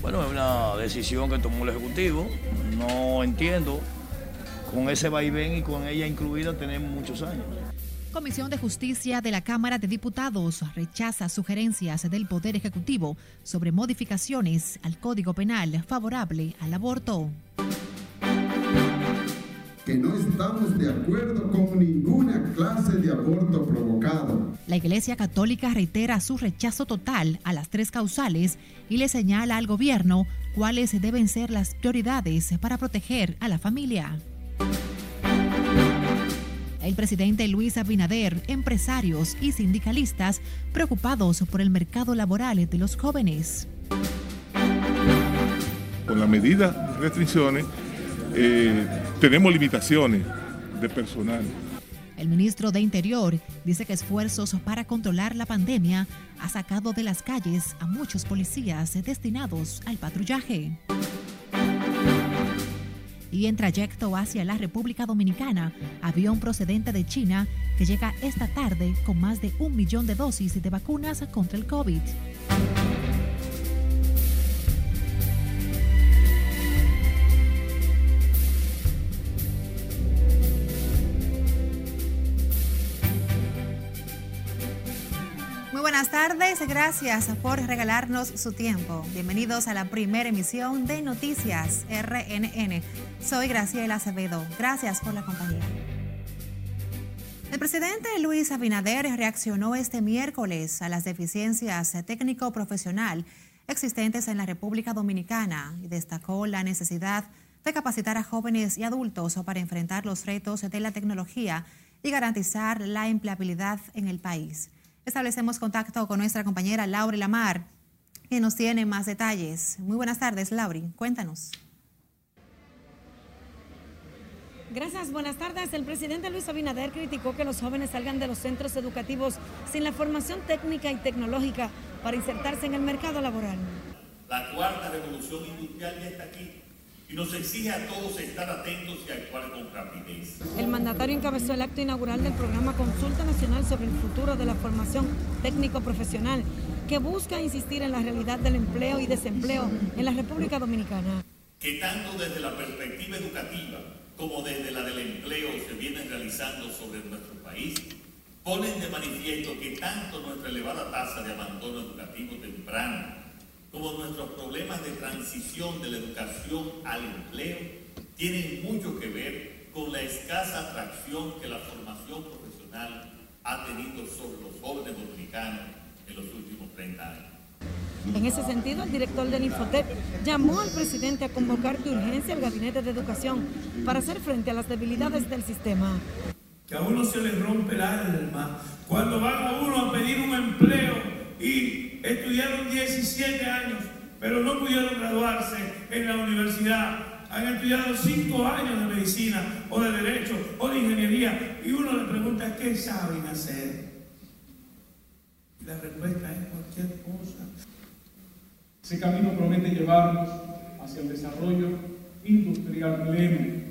Bueno, es una decisión que tomó el Ejecutivo. No entiendo. Con ese vaivén y con ella incluida tenemos muchos años. Comisión de Justicia de la Cámara de Diputados rechaza sugerencias del Poder Ejecutivo sobre modificaciones al Código Penal favorable al aborto. Que no estamos de acuerdo con ninguna clase de aborto provocado. La Iglesia Católica reitera su rechazo total a las tres causales y le señala al gobierno cuáles deben ser las prioridades para proteger a la familia. El presidente Luis Abinader, empresarios y sindicalistas preocupados por el mercado laboral de los jóvenes. Con la medida de restricciones eh, tenemos limitaciones de personal. El ministro de Interior dice que esfuerzos para controlar la pandemia ha sacado de las calles a muchos policías destinados al patrullaje y en trayecto hacia la República Dominicana, avión procedente de China que llega esta tarde con más de un millón de dosis de vacunas contra el COVID. Tardes, gracias por regalarnos su tiempo. Bienvenidos a la primera emisión de Noticias RNN. Soy Graciela Acevedo. Gracias por la compañía. El presidente Luis Abinader reaccionó este miércoles a las deficiencias técnico-profesional existentes en la República Dominicana y destacó la necesidad de capacitar a jóvenes y adultos para enfrentar los retos de la tecnología y garantizar la empleabilidad en el país. Establecemos contacto con nuestra compañera Laura Lamar, que nos tiene más detalles. Muy buenas tardes, Lauri. Cuéntanos. Gracias, buenas tardes. El presidente Luis Abinader criticó que los jóvenes salgan de los centros educativos sin la formación técnica y tecnológica para insertarse en el mercado laboral. La cuarta revolución industrial ya está aquí y nos exige a todos estar atentos y actuar con rapidez. El mandatario encabezó el acto inaugural del programa Consulta Nacional sobre el futuro de la formación técnico-profesional, que busca insistir en la realidad del empleo y desempleo en la República Dominicana. Que tanto desde la perspectiva educativa como desde la del empleo se vienen realizando sobre nuestro país, ponen de manifiesto que tanto nuestra elevada tasa de abandono educativo temprano como nuestros problemas de transición de la educación al empleo tienen mucho que ver con la escasa atracción que la formación profesional ha tenido sobre los jóvenes dominicanos en los últimos 30 años. En ese sentido, el director del Infotep llamó al presidente a convocar de urgencia al Gabinete de Educación para hacer frente a las debilidades del sistema. Que a uno se le rompe el alma cuando van a uno a pedir un empleo y estudiaron 17 años, pero no pudieron graduarse en la universidad. Han estudiado 5 años de medicina o de derecho o de ingeniería y uno le pregunta qué saben hacer. Y la respuesta es cualquier cosa. Ese camino promete llevarnos hacia el desarrollo industrial pleno,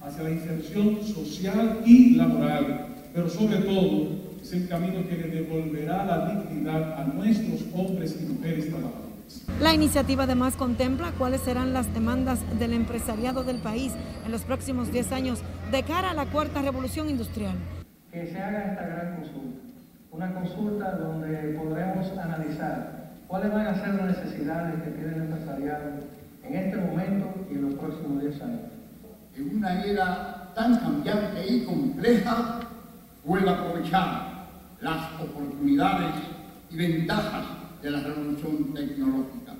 hacia la inserción social y laboral, pero sobre todo es el camino que le devolverá la dignidad a nuestros hombres y mujeres trabajadores. La iniciativa además contempla cuáles serán las demandas del empresariado del país en los próximos 10 años de cara a la cuarta revolución industrial. Que se haga esta gran consulta, una consulta donde podremos analizar cuáles van a ser las necesidades que tiene el empresariado en este momento y en los próximos 10 años. En una era tan cambiante y compleja, pueda aprovechar las oportunidades y ventajas de la revolución tecnológica.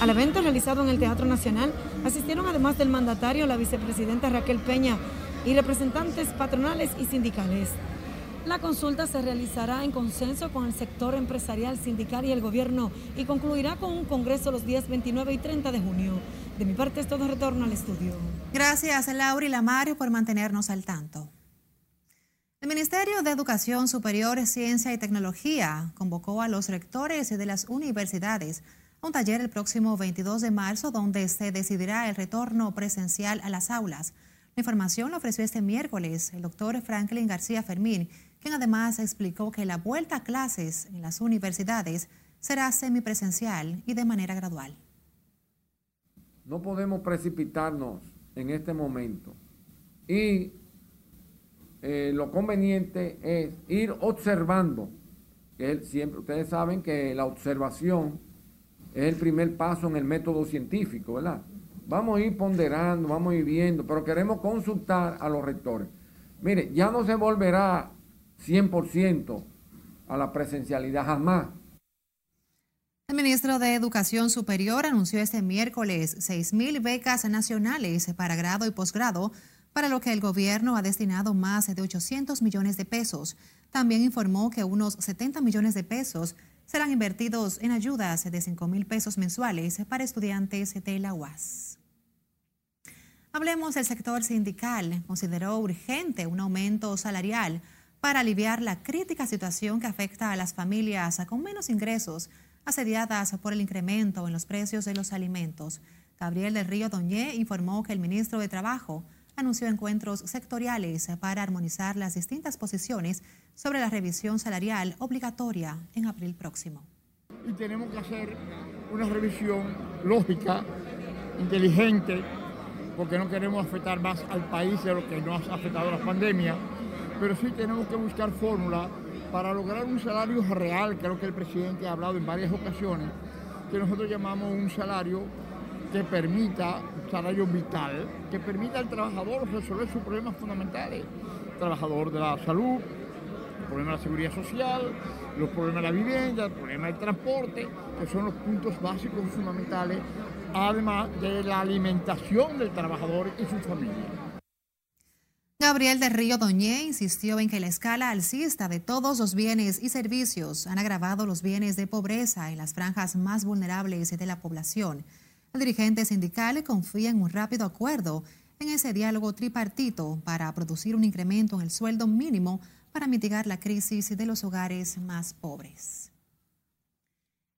Al evento realizado en el Teatro Nacional asistieron además del mandatario la vicepresidenta Raquel Peña y representantes patronales y sindicales. La consulta se realizará en consenso con el sector empresarial, sindical y el gobierno y concluirá con un congreso los días 29 y 30 de junio. De mi parte es todo retorno al estudio. Gracias, Laura y Lamario, por mantenernos al tanto. El Ministerio de Educación Superior, Ciencia y Tecnología convocó a los rectores de las universidades a un taller el próximo 22 de marzo donde se decidirá el retorno presencial a las aulas. La información la ofreció este miércoles el doctor Franklin García Fermín, quien además explicó que la vuelta a clases en las universidades será semipresencial y de manera gradual. No podemos precipitarnos en este momento y eh, lo conveniente es ir observando, que siempre, ustedes saben que la observación es el primer paso en el método científico, ¿verdad? Vamos a ir ponderando, vamos a ir viendo, pero queremos consultar a los rectores. Mire, ya no se volverá 100% a la presencialidad jamás. El ministro de Educación Superior anunció este miércoles 6.000 becas nacionales para grado y posgrado, para lo que el gobierno ha destinado más de 800 millones de pesos. También informó que unos 70 millones de pesos serán invertidos en ayudas de 5 mil pesos mensuales para estudiantes de la UAS. Hablemos del sector sindical. Consideró urgente un aumento salarial para aliviar la crítica situación que afecta a las familias con menos ingresos asediadas por el incremento en los precios de los alimentos. Gabriel del Río Doñé informó que el ministro de Trabajo anunció encuentros sectoriales para armonizar las distintas posiciones sobre la revisión salarial obligatoria en abril próximo. Y tenemos que hacer una revisión lógica, inteligente, porque no queremos afectar más al país de lo que nos ha afectado la pandemia, pero sí tenemos que buscar fórmulas para lograr un salario real, creo que el presidente ha hablado en varias ocasiones, que nosotros llamamos un salario que permita, salario vital, que permita al trabajador resolver sus problemas fundamentales. trabajador de la salud, el problema de la seguridad social, los problemas de la vivienda, el problema del transporte, que son los puntos básicos fundamentales, además de la alimentación del trabajador y su familia. Gabriel de Río Doñé insistió en que la escala alcista de todos los bienes y servicios han agravado los bienes de pobreza en las franjas más vulnerables de la población. El dirigente sindical confía en un rápido acuerdo en ese diálogo tripartito para producir un incremento en el sueldo mínimo para mitigar la crisis de los hogares más pobres.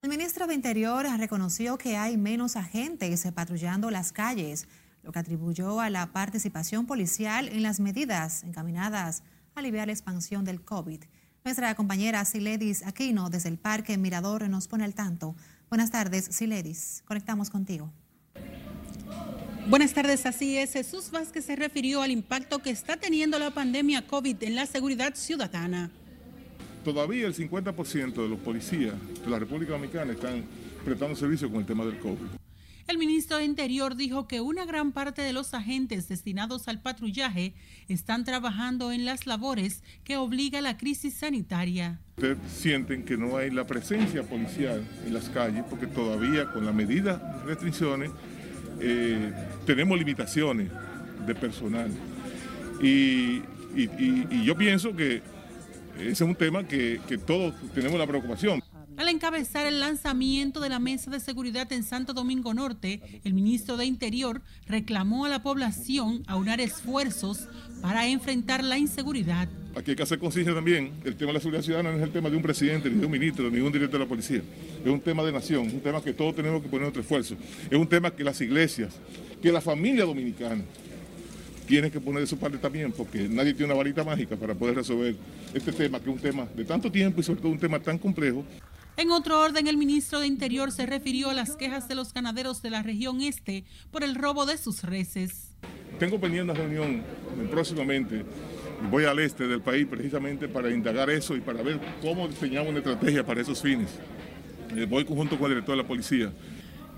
El ministro de Interior reconoció que hay menos agentes patrullando las calles lo que atribuyó a la participación policial en las medidas encaminadas a aliviar la expansión del COVID. Nuestra compañera Siledis Aquino desde el Parque Mirador nos pone al tanto. Buenas tardes, Siledis. Conectamos contigo. Buenas tardes, así es. Jesús Vázquez se refirió al impacto que está teniendo la pandemia COVID en la seguridad ciudadana. Todavía el 50% de los policías de la República Dominicana están prestando servicio con el tema del COVID. El ministro de Interior dijo que una gran parte de los agentes destinados al patrullaje están trabajando en las labores que obliga la crisis sanitaria. Ustedes sienten que no hay la presencia policial en las calles porque todavía con la medida de restricciones eh, tenemos limitaciones de personal. Y, yo pienso que ese es un tema que todos tenemos la preocupación. Al encabezar el lanzamiento de la mesa de seguridad en Santo Domingo Norte, el ministro de Interior reclamó a la población aunar esfuerzos para enfrentar la inseguridad. Aquí hay que hacer conciencia también, el tema de la seguridad ciudadana no es el tema de un presidente, ni de un ministro, ni de un director de la policía. Es un tema de nación, es un tema que todos tenemos que poner nuestro esfuerzo. Es un tema que las iglesias, que la familia dominicana tienen que poner de su parte también, porque nadie tiene una varita mágica para poder resolver este tema, que es un tema de tanto tiempo y sobre todo un tema tan complejo. En otro orden, el ministro de Interior se refirió a las quejas de los ganaderos de la región este por el robo de sus reses. Tengo pendiente una reunión próximamente. Voy al este del país precisamente para indagar eso y para ver cómo diseñamos una estrategia para esos fines. Eh, voy conjunto con el director de la policía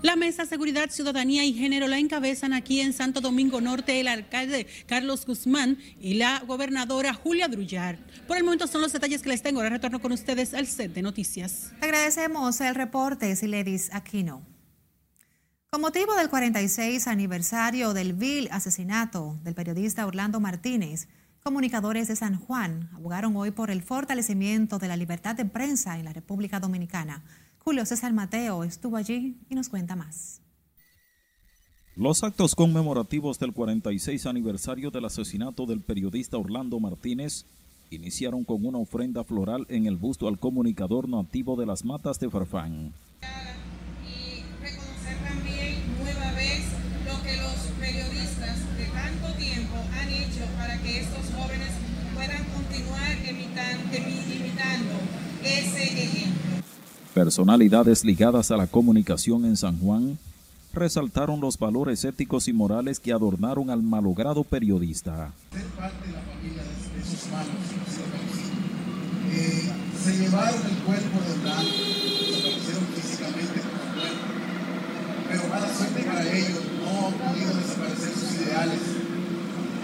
la Mesa Seguridad, Ciudadanía y Género la encabezan aquí en Santo Domingo Norte el alcalde Carlos Guzmán y la gobernadora Julia Drullar. Por el momento son los detalles que les tengo. Ahora retorno con ustedes al set de noticias. Agradecemos el reporte, Siledis Aquino. Con motivo del 46 aniversario del vil asesinato del periodista Orlando Martínez, comunicadores de San Juan abogaron hoy por el fortalecimiento de la libertad de prensa en la República Dominicana. Julio César Mateo estuvo allí y nos cuenta más. Los actos conmemorativos del 46 aniversario del asesinato del periodista Orlando Martínez iniciaron con una ofrenda floral en el busto al comunicador nativo de las matas de Farfán. Y reconocer también nueva vez lo que los periodistas de tanto tiempo han hecho para que estos jóvenes puedan continuar evitando ese ejemplo. Personalidades ligadas a la comunicación en San Juan resaltaron los valores éticos y morales que adornaron al malogrado periodista. Ser parte de la familia de, sus manos. Eh, se llevaron el cuerpo de Orlando, desaparecieron físicamente como cuerpo, pero mala suerte para ellos, no han podido desaparecer sus ideales,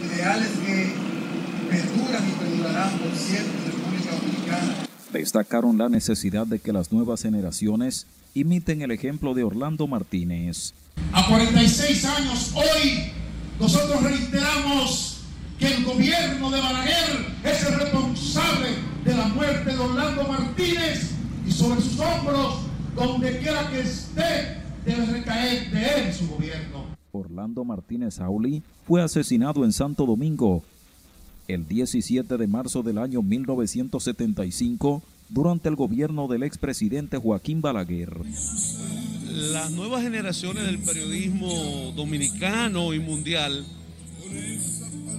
ideales que perduran y perdurarán por siempre en República Dominicana. Destacaron la necesidad de que las nuevas generaciones imiten el ejemplo de Orlando Martínez. A 46 años hoy nosotros reiteramos que el gobierno de Balaguer es el responsable de la muerte de Orlando Martínez y sobre sus hombros, donde quiera que esté, debe recaer de él su gobierno. Orlando Martínez Auli fue asesinado en Santo Domingo el 17 de marzo del año 1975 durante el gobierno del expresidente Joaquín Balaguer. Las nuevas generaciones del periodismo dominicano y mundial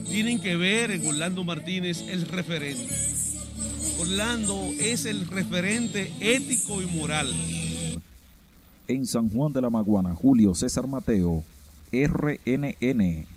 tienen que ver en Orlando Martínez el referente. Orlando es el referente ético y moral. En San Juan de la Maguana, Julio César Mateo, RNN.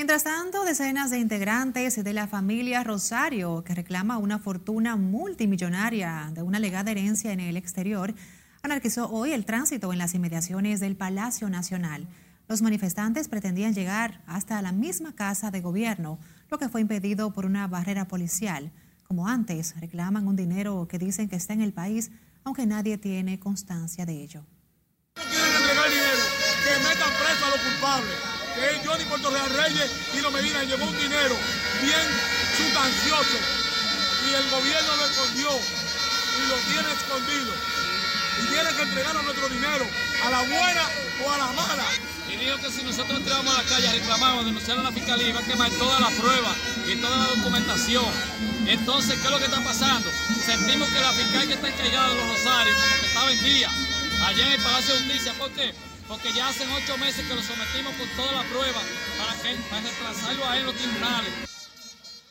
Mientras tanto, decenas de integrantes de la familia Rosario, que reclama una fortuna multimillonaria de una legada herencia en el exterior, anarquizó hoy el tránsito en las inmediaciones del Palacio Nacional. Los manifestantes pretendían llegar hasta la misma casa de gobierno, lo que fue impedido por una barrera policial. Como antes, reclaman un dinero que dicen que está en el país, aunque nadie tiene constancia de ello. quieren entregar dinero, que metan preso a los culpables, que es Johnny Puerto Real Reyes lo Medina llevó un dinero bien sustancioso y el gobierno lo escondió y lo tiene escondido. Y tiene que entregarnos nuestro dinero, a la buena o a la mala. Y dijo que si nosotros entramos a la calle, reclamamos, denunciamos a la fiscalía, iba a quemar todas las pruebas y toda la documentación. Entonces, ¿qué es lo que está pasando? Sentimos que la fiscal que está encargada de los Rosarios, como que estaba en día, allá en el Palacio de Justicia, ¿por qué? Porque ya hace ocho meses que lo sometimos con toda la prueba para, que, para a él en los tribunales.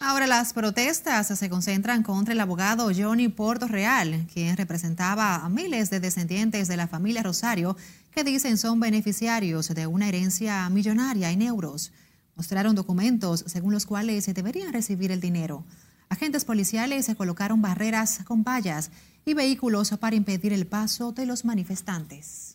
Ahora las protestas se concentran contra el abogado Johnny Porto Real, quien representaba a miles de descendientes de la familia Rosario que dicen son beneficiarios de una herencia millonaria en euros. Mostraron documentos según los cuales se deberían recibir el dinero. Agentes policiales se colocaron barreras con vallas y vehículos para impedir el paso de los manifestantes.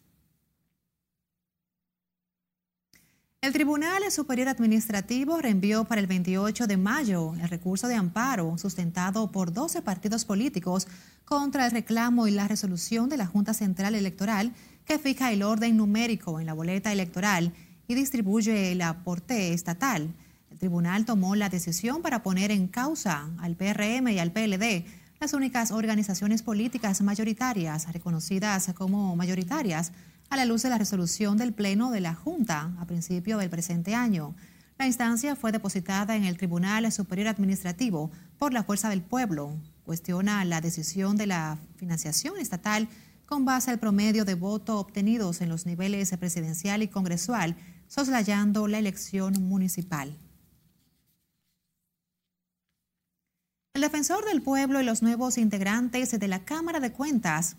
El Tribunal Superior Administrativo reenvió para el 28 de mayo el recurso de amparo sustentado por 12 partidos políticos contra el reclamo y la resolución de la Junta Central Electoral que fija el orden numérico en la boleta electoral y distribuye el aporte estatal. El tribunal tomó la decisión para poner en causa al PRM y al PLD, las únicas organizaciones políticas mayoritarias reconocidas como mayoritarias a la luz de la resolución del Pleno de la Junta a principio del presente año. La instancia fue depositada en el Tribunal Superior Administrativo por la Fuerza del Pueblo. Cuestiona la decisión de la financiación estatal con base al promedio de voto obtenidos en los niveles presidencial y congresual, soslayando la elección municipal. El defensor del pueblo y los nuevos integrantes de la Cámara de Cuentas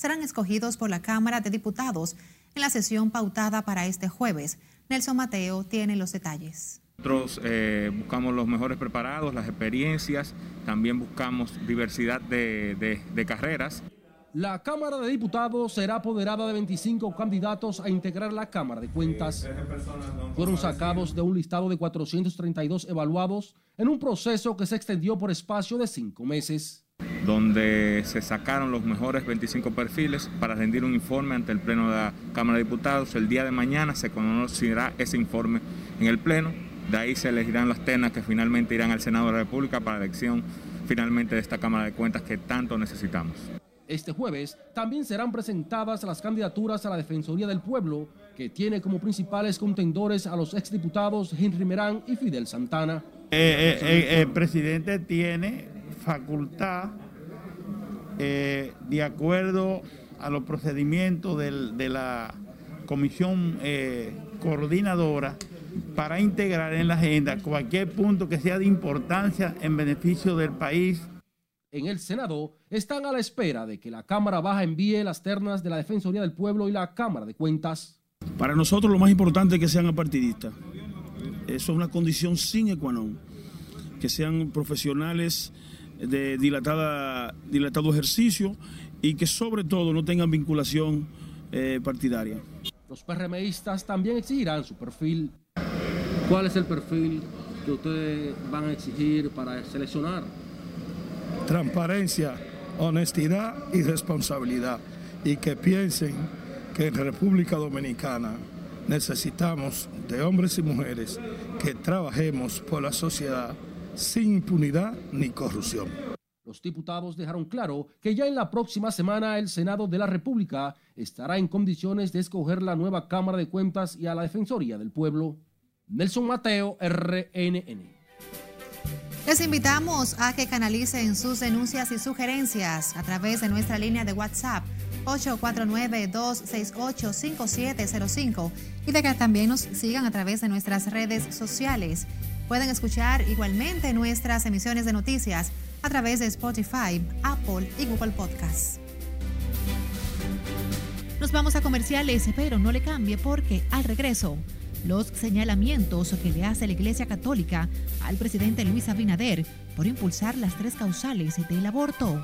serán escogidos por la Cámara de Diputados en la sesión pautada para este jueves. Nelson Mateo tiene los detalles. Nosotros eh, buscamos los mejores preparados, las experiencias, también buscamos diversidad de, de, de carreras. La Cámara de Diputados será apoderada de 25 candidatos a integrar la Cámara de Cuentas. Fueron sacados de un listado de 432 evaluados en un proceso que se extendió por espacio de cinco meses. Donde se sacaron los mejores 25 perfiles para rendir un informe ante el Pleno de la Cámara de Diputados. El día de mañana se conocerá ese informe en el Pleno. De ahí se elegirán las ternas que finalmente irán al Senado de la República para la elección finalmente de esta Cámara de Cuentas que tanto necesitamos. Este jueves también serán presentadas las candidaturas a la Defensoría del Pueblo, que tiene como principales contendores a los exdiputados Henry Merán y Fidel Santana. Eh, eh, el presidente tiene facultad, eh, de acuerdo a los procedimientos del, de la comisión coordinadora, para integrar en la agenda cualquier punto que sea de importancia en beneficio del país en el Senado están a la espera de que la Cámara Baja envíe las ternas de la Defensoría del Pueblo y la Cámara de Cuentas. Para nosotros lo más importante es que sean apartidistas. Eso es una condición sine qua non. Que sean profesionales de dilatada, dilatado ejercicio y que sobre todo no tengan vinculación eh, partidaria. Los PRMistas también exigirán su perfil. ¿Cuál es el perfil que ustedes van a exigir para seleccionar? Transparencia, honestidad y responsabilidad. Y que piensen que en República Dominicana necesitamos de hombres y mujeres que trabajemos por la sociedad sin impunidad ni corrupción. Los diputados dejaron claro que ya en la próxima semana el Senado de la República estará en condiciones de escoger la nueva Cámara de Cuentas y a la Defensoría del Pueblo. Nelson Mateo, RNN. Les invitamos a que canalicen sus denuncias y sugerencias a través de nuestra línea de WhatsApp 849-268-5705 y de que también nos sigan a través de nuestras redes sociales. Pueden escuchar igualmente nuestras emisiones de noticias a través de Spotify, Apple y Google Podcasts. Nos vamos a comerciales, pero no le cambie porque al regreso, los señalamientos que le hace la Iglesia Católica al presidente Luis Abinader por impulsar las tres causales del aborto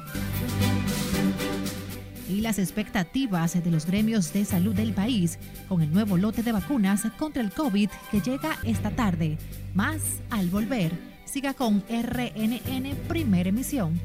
y las expectativas de los gremios de salud del país con el nuevo lote de vacunas contra el COVID que llega esta tarde. Más al volver. Siga con RNN Primera Emisión.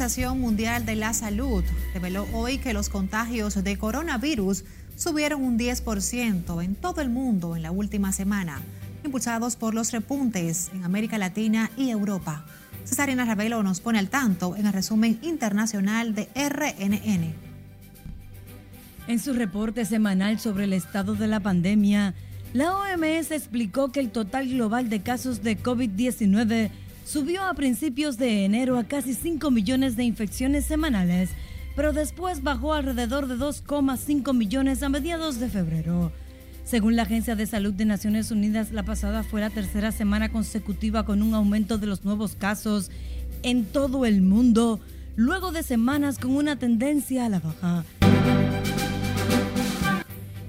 Organización Mundial de la Salud reveló hoy que los contagios de coronavirus subieron un 10% en todo el mundo en la última semana, impulsados por los repuntes en América Latina y Europa. Cesarina Ravelo nos pone al tanto en el resumen internacional de RNN. En su reporte semanal sobre el estado de la pandemia, la OMS explicó que el total global de casos de COVID-19 subió a principios de enero a casi 5 millones de infecciones semanales, pero después bajó alrededor de 2,5 millones a mediados de febrero. Según la Agencia de Salud de Naciones Unidas, la pasada fue la tercera semana consecutiva con un aumento de los nuevos casos en todo el mundo, luego de semanas con una tendencia a la baja.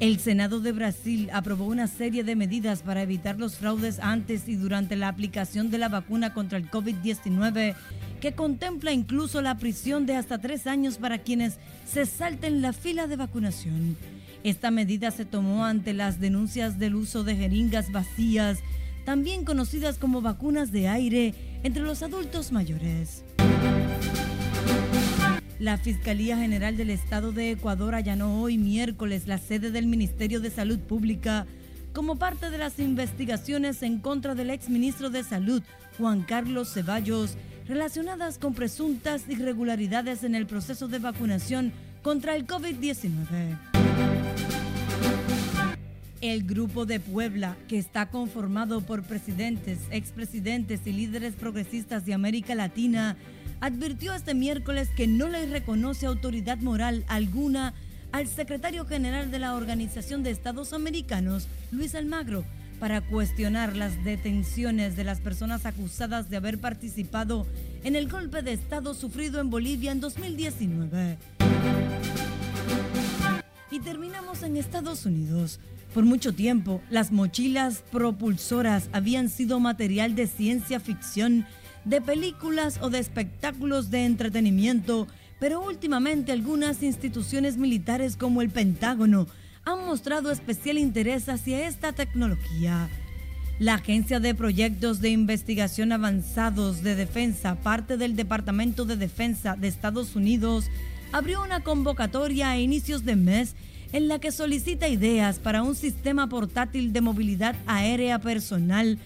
El Senado de Brasil aprobó una serie de medidas para evitar los fraudes antes y durante la aplicación de la vacuna contra el COVID-19, que contempla incluso la prisión de hasta tres años para quienes se salten la fila de vacunación. Esta medida se tomó ante las denuncias del uso de jeringas vacías, también conocidas como vacunas de aire, entre los adultos mayores. La Fiscalía General del Estado de Ecuador allanó hoy miércoles la sede del Ministerio de Salud Pública como parte de las investigaciones en contra del exministro de Salud, Juan Carlos Ceballos, relacionadas con presuntas irregularidades en el proceso de vacunación contra el COVID-19. El Grupo de Puebla, que está conformado por presidentes, expresidentes y líderes progresistas de América Latina, advirtió este miércoles que no le reconoce autoridad moral alguna al secretario general de la Organización de Estados Americanos, Luis Almagro, para cuestionar las detenciones de las personas acusadas de haber participado en el golpe de Estado sufrido en Bolivia en 2019. Y terminamos en Estados Unidos. Por mucho tiempo, las mochilas propulsoras habían sido material de ciencia ficción, de películas o de espectáculos de entretenimiento, pero últimamente algunas instituciones militares como el Pentágono han mostrado especial interés hacia esta tecnología. La Agencia de Proyectos de Investigación Avanzados de Defensa, parte del Departamento de Defensa de Estados Unidos, abrió una convocatoria a inicios de mes en la que solicita ideas para un sistema portátil de movilidad aérea personal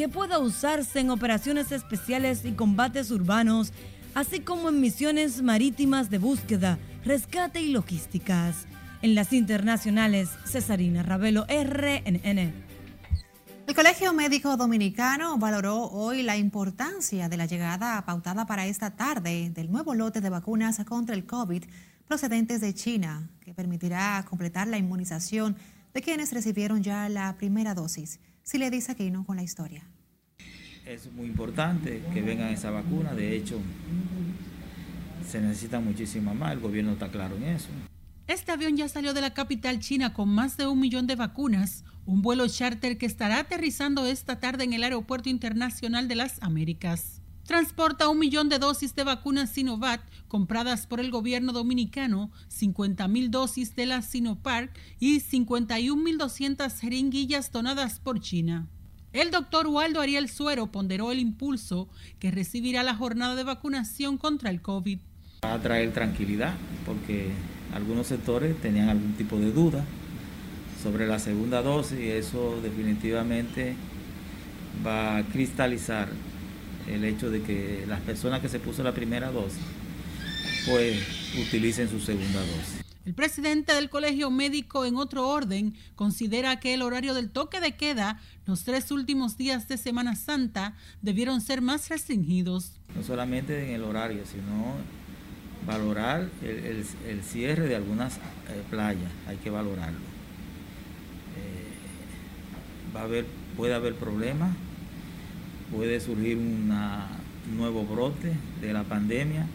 que pueda usarse en operaciones especiales y combates urbanos, así como en misiones marítimas de búsqueda, rescate y logísticas. En las internacionales, Cesarina Ravelo, RNN. El Colegio Médico Dominicano valoró hoy la importancia de la llegada pautada para esta tarde del nuevo lote de vacunas contra el COVID procedentes de China, que permitirá completar la inmunización de quienes recibieron ya la primera dosis. Si le dice Aquino con la historia. Es muy importante que vengan esa vacuna, de hecho se necesita muchísima más, el gobierno está claro en eso. Este avión ya salió de la capital china con más de un millón de vacunas, un vuelo charter que estará aterrizando esta tarde en el Aeropuerto Internacional de las Américas. Transporta un millón de dosis de vacunas Sinovac compradas por el gobierno dominicano, 50 mil dosis de la Sinopharm y 51.200 jeringuillas donadas por China. El doctor Waldo Ariel Suero ponderó el impulso que recibirá la jornada de vacunación contra el COVID. Va a traer tranquilidad porque algunos sectores tenían algún tipo de duda sobre la segunda dosis y eso definitivamente va a cristalizar el hecho de que las personas que se puso la primera dosis pues utilicen su segunda dosis. El presidente del Colegio Médico, en otro orden, considera que el horario del toque de queda los tres últimos días de Semana Santa debieron ser más restringidos. No solamente en el horario, sino valorar el, cierre de algunas eh, playas, hay que valorarlo. Eh, va a haber, puede haber problemas, puede surgir un nuevo brote de la pandemia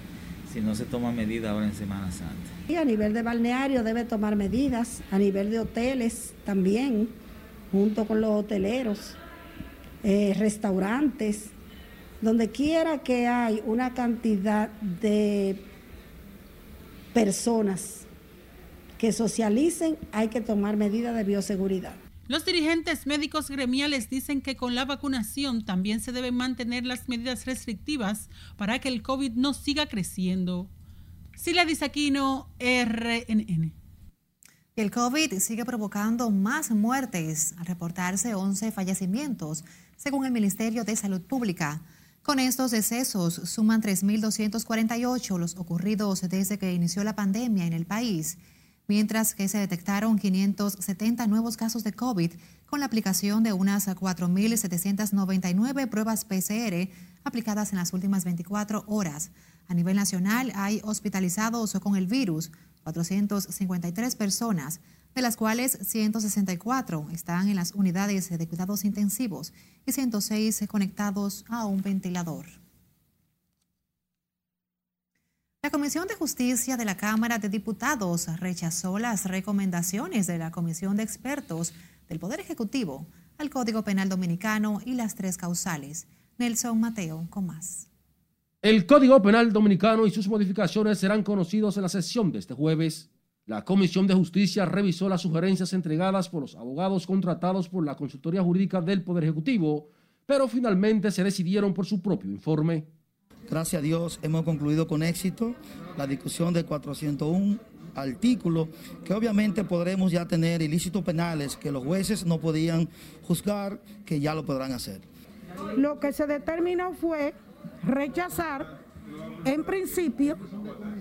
si no se toma medidas ahora en Semana Santa. Y a nivel de balneario debe tomar medidas, a nivel de hoteles también, junto con los hoteleros, eh, restaurantes, donde quiera que hay una cantidad de personas que socialicen, hay que tomar medidas de bioseguridad. Los dirigentes médicos gremiales dicen que con la vacunación también se deben mantener las medidas restrictivas para que el COVID no siga creciendo. Sila Disaquino, RNN. El COVID sigue provocando más muertes, al reportarse 11 fallecimientos, según el Ministerio de Salud Pública. Con estos decesos suman 3.248 los ocurridos desde que inició la pandemia en el país, mientras que se detectaron 570 nuevos casos de COVID con la aplicación de unas 4.799 pruebas PCR aplicadas en las últimas 24 horas. A nivel nacional hay hospitalizados con el virus 453 personas, de las cuales 164 están en las unidades de cuidados intensivos y 106 conectados a un ventilador. La Comisión de Justicia de la Cámara de Diputados rechazó las recomendaciones de la Comisión de Expertos del Poder Ejecutivo al Código Penal Dominicano y las tres causales. Nelson Mateo con más. El Código Penal Dominicano y sus modificaciones serán conocidos en la sesión de este jueves. La Comisión de Justicia revisó las sugerencias entregadas por los abogados contratados por la Consultoría Jurídica del Poder Ejecutivo, pero finalmente se decidieron por su propio informe. Gracias a Dios hemos concluido con éxito la discusión de 401 artículos que obviamente podremos ya tener ilícitos penales que los jueces no podían juzgar, que ya lo podrán hacer. Lo que se determinó fue rechazar en principio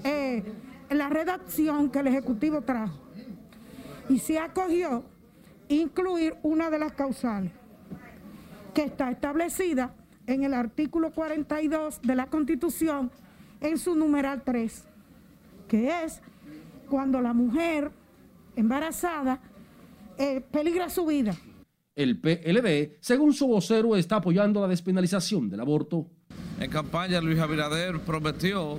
eh, la redacción que el Ejecutivo trajo y se acogió incluir una de las causales que está establecida en el artículo 42 de la Constitución en su numeral 3, que es cuando la mujer embarazada eh, peligra su vida. El PLD, según su vocero, está apoyando la despenalización del aborto. En campaña, Luis Abinader prometió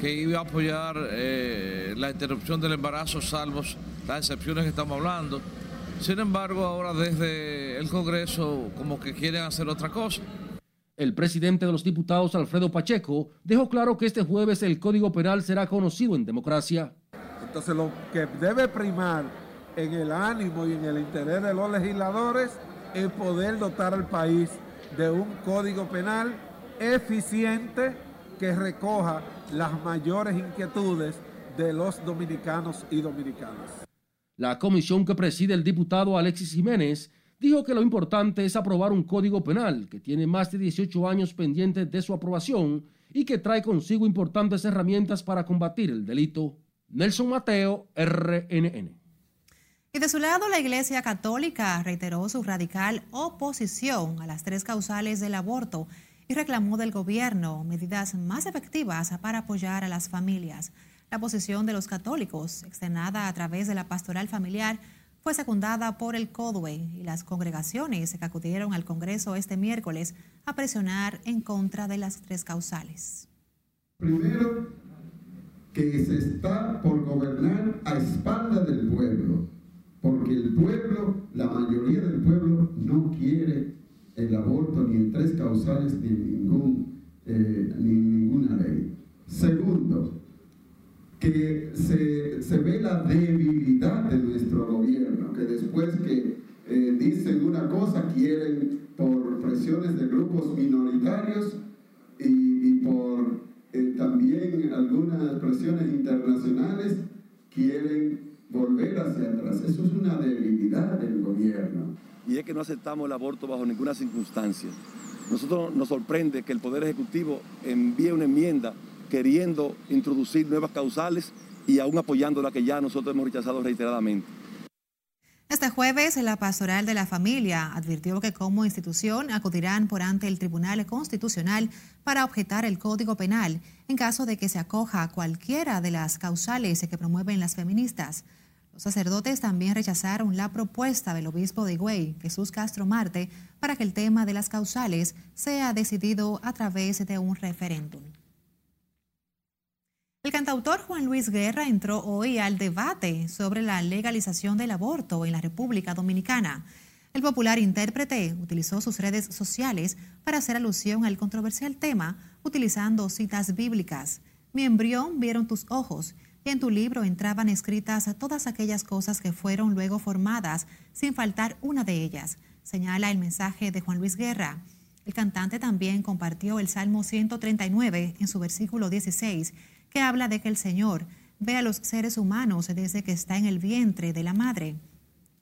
que iba a apoyar eh, la interrupción del embarazo, salvo las excepciones que estamos hablando. Sin embargo, ahora desde el Congreso como que quieren hacer otra cosa. El presidente de los diputados, Alfredo Pacheco, dejó claro que este jueves el Código Penal será conocido en democracia. Entonces lo que debe primar en el ánimo y en el interés de los legisladores es poder dotar al país de un Código Penal eficiente que recoja las mayores inquietudes de los dominicanos y dominicanas. La comisión que preside el diputado Alexis Jiménez dijo que lo importante es aprobar un código penal que tiene más de 18 años pendientes de su aprobación y que trae consigo importantes herramientas para combatir el delito. Nelson Mateo, RNN. Y de su lado, la Iglesia Católica reiteró su radical oposición a las tres causales del aborto y reclamó del gobierno medidas más efectivas para apoyar a las familias. La posición de los católicos, externada a través de la pastoral familiar, fue secundada por el CODUE y las congregaciones que acudieron al Congreso este miércoles a presionar en contra de las tres causales. Primero, que se está por gobernar a espalda del pueblo, porque el pueblo, la mayoría del pueblo, no quiere el aborto ni en tres causales ni en ningún, eh, ni ninguna ley. Segundo, que se, se, ve la debilidad de nuestro gobierno, que después que eh, dicen una cosa quieren por presiones de grupos minoritarios y, y por eh, también algunas presiones internacionales quieren volver hacia atrás. Eso es una debilidad del gobierno. Y es que no aceptamos el aborto bajo ninguna circunstancia. Nosotros nos sorprende que el Poder Ejecutivo envíe una enmienda queriendo introducir nuevas causales y aún apoyando la que ya nosotros hemos rechazado reiteradamente. Este jueves, la Pastoral de la Familia advirtió que como institución acudirán por ante el Tribunal Constitucional para objetar el Código Penal en caso de que se acoja cualquiera de las causales que promueven las feministas. Los sacerdotes también rechazaron la propuesta del obispo de Higüey, Jesús Castro Marte, para que el tema de las causales sea decidido a través de un referéndum. El cantautor Juan Luis Guerra entró hoy al debate sobre la legalización del aborto en la República Dominicana. El popular intérprete utilizó sus redes sociales para hacer alusión al controversial tema utilizando citas bíblicas. Mi embrión vieron tus ojos y en tu libro entraban escritas todas aquellas cosas que fueron luego formadas sin faltar una de ellas, señala el mensaje de Juan Luis Guerra. El cantante también compartió el Salmo 139 en su versículo 16 que habla de que el Señor ve a los seres humanos desde que está en el vientre de la madre.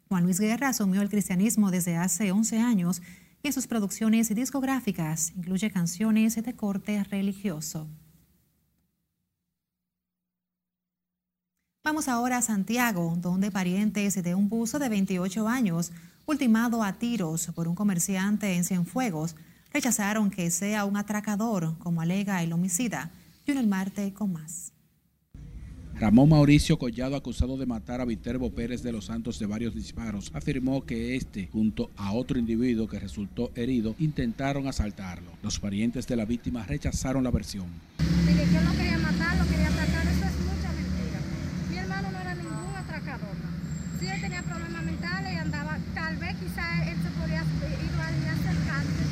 Juan Luis Guerra asumió el cristianismo desde hace 11 años y sus producciones discográficas incluye canciones de corte religioso. Vamos ahora a Santiago, donde parientes de un buzo de 28 años, ultimado a tiros por un comerciante en Cienfuegos, rechazaron que sea un atracador, como alega el homicida. Junior Marte con más. Ramón Mauricio Collado, acusado de matar a Viterbo Pérez de los Santos de varios disparos, afirmó que este, junto a otro individuo que resultó herido, intentaron asaltarlo. Los parientes de la víctima rechazaron la versión. Mire, yo no quería matar, lo quería atracar, eso es mucha mentira. Mi hermano no era ningún atracador. Si él tenía problemas mentales y andaba, tal vez quizá él se podía ir a acercarse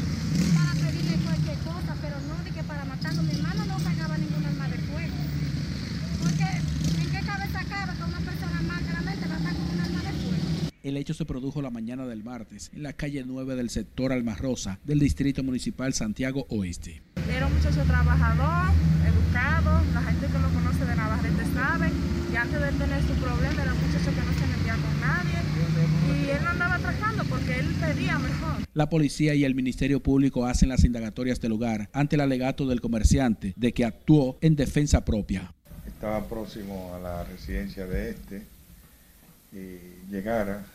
para pedirle cualquier cosa, pero no de que para matarlo. Mi hermano no cargaba ningún arma de fuego. Porque, ¿en qué cabeza cabe que una persona más claramente va a estar con un arma de fuego? El hecho se produjo la mañana del martes en la calle 9 del sector Almarrosa del Distrito Municipal Santiago Oeste. Era un muchacho trabajador, educado, la gente que lo conoce de Navarrete sabe que antes de tener su problema era un muchacho que no se metía con nadie y él no andaba atracando porque él pedía mejor. La policía y el Ministerio Público hacen las indagatorias del lugar ante el alegato del comerciante de que actuó en defensa propia. Estaba próximo a la residencia de este y llegara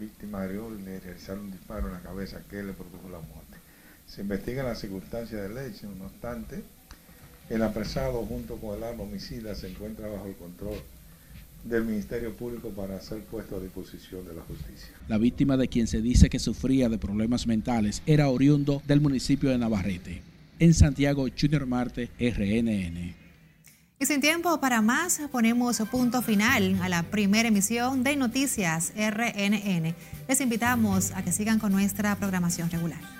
víctima de realizaron un disparo en la cabeza que le produjo la muerte. Se investigan las circunstancias del hecho, no obstante, el apresado junto con el arma homicida se encuentra bajo el control del Ministerio Público para ser puesto a disposición de la justicia. La víctima de quien se dice que sufría de problemas mentales era oriundo del municipio de Navarrete. En Santiago, Junior Marte, RNN. Y sin tiempo para más, ponemos punto final a la primera emisión de Noticias RNN. Les invitamos a que sigan con nuestra programación regular.